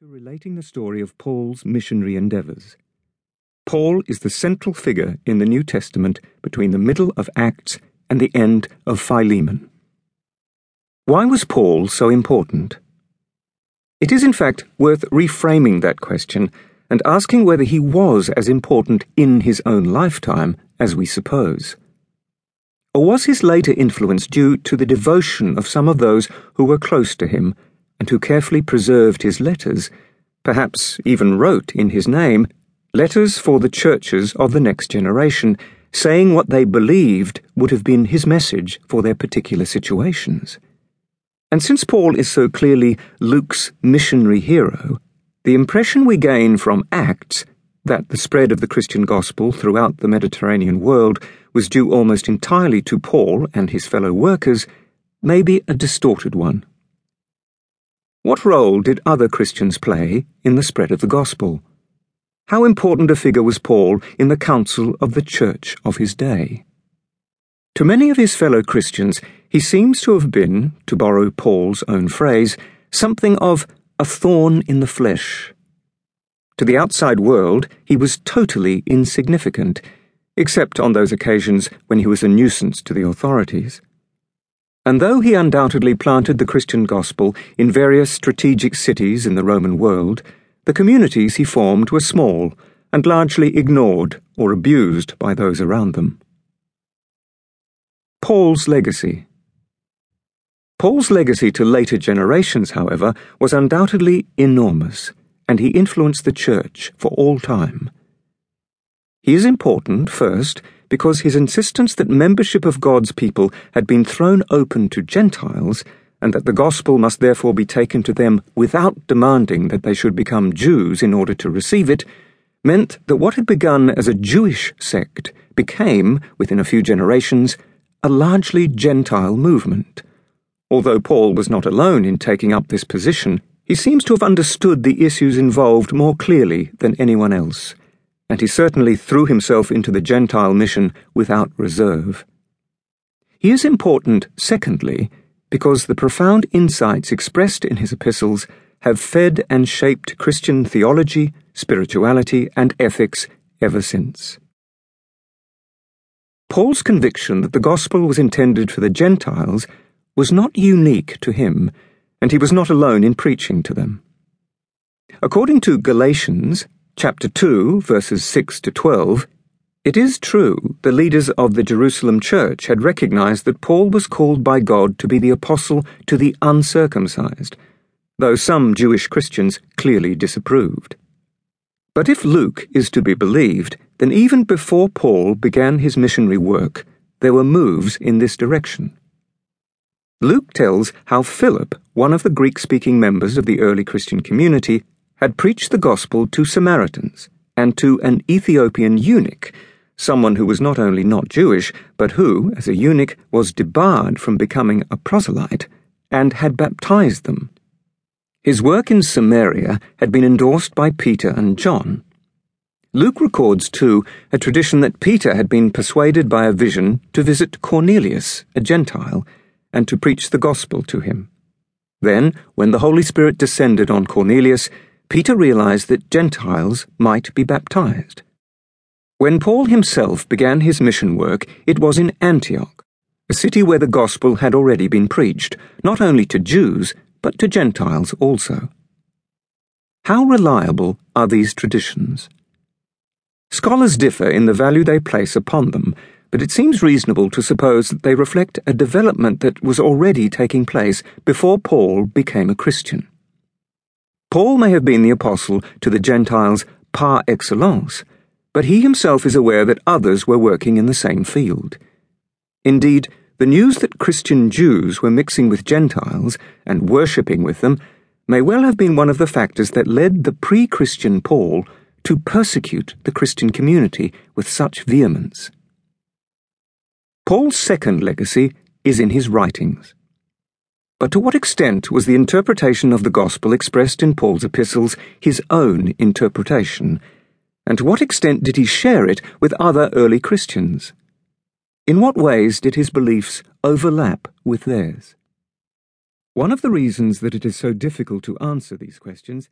to relating the story of Paul's missionary endeavours. Paul is the central figure in the New Testament between the middle of Acts and the end of Philemon. Why was Paul so important? It is, in fact, worth reframing that question and asking whether he was as important in his own lifetime as we suppose. Or was his later influence due to the devotion of some of those who were close to him? And who carefully preserved his letters, perhaps even wrote in his name, letters for the churches of the next generation, saying what they believed would have been his message for their particular situations. And since Paul is so clearly Luke's missionary hero, the impression we gain from Acts that the spread of the Christian gospel throughout the Mediterranean world was due almost entirely to Paul and his fellow workers may be a distorted one. What role did other Christians play in the spread of the gospel? How important a figure was Paul in the council of the church of his day? To many of his fellow Christians, he seems to have been, to borrow Paul's own phrase, something of a thorn in the flesh. To the outside world, he was totally insignificant, except on those occasions when he was a nuisance to the authorities. And though he undoubtedly planted the Christian gospel in various strategic cities in the Roman world, the communities he formed were small and largely ignored or abused by those around them. Paul's legacy. Paul's legacy to later generations, however, was undoubtedly enormous, and he influenced the church for all time. He is important, first, because his insistence that membership of God's people had been thrown open to Gentiles, and that the gospel must therefore be taken to them without demanding that they should become Jews in order to receive it, meant that what had begun as a Jewish sect became, within a few generations, a largely Gentile movement. Although Paul was not alone in taking up this position, he seems to have understood the issues involved more clearly than anyone else and he certainly threw himself into the Gentile mission without reserve. He is important, secondly, because the profound insights expressed in his epistles have fed and shaped Christian theology, spirituality, and ethics ever since. Paul's conviction that the gospel was intended for the Gentiles was not unique to him, and he was not alone in preaching to them. According to Galatians, chapter 2, verses 6 to 12, it is true the leaders of the Jerusalem church had recognized that Paul was called by God to be the apostle to the uncircumcised, though some Jewish Christians clearly disapproved. But if Luke is to be believed, then even before Paul began his missionary work, there were moves in this direction. Luke tells how Philip, one of the Greek speaking members of the early Christian community, had preached the gospel to Samaritans and to an Ethiopian eunuch, someone who was not only not Jewish, but who, as a eunuch, was debarred from becoming a proselyte, and had baptized them. His work in Samaria had been endorsed by Peter and John. Luke records, too, a tradition that Peter had been persuaded by a vision to visit Cornelius, a Gentile, and to preach the gospel to him. Then, when the Holy Spirit descended on Cornelius, Peter realized that Gentiles might be baptized. When Paul himself began his mission work, it was in Antioch, a city where the gospel had already been preached, not only to Jews, but to Gentiles also. How reliable are these traditions? Scholars differ in the value they place upon them, but it seems reasonable to suppose that they reflect a development that was already taking place before Paul became a Christian. Paul may have been the apostle to the Gentiles par excellence, but he himself is aware that others were working in the same field. Indeed, the news that Christian Jews were mixing with Gentiles and worshipping with them may well have been one of the factors that led the pre Christian Paul to persecute the Christian community with such vehemence. Paul's second legacy is in his writings. But to what extent was the interpretation of the gospel expressed in Paul's epistles his own interpretation? And to what extent did he share it with other early Christians? In what ways did his beliefs overlap with theirs? One of the reasons that it is so difficult to answer these questions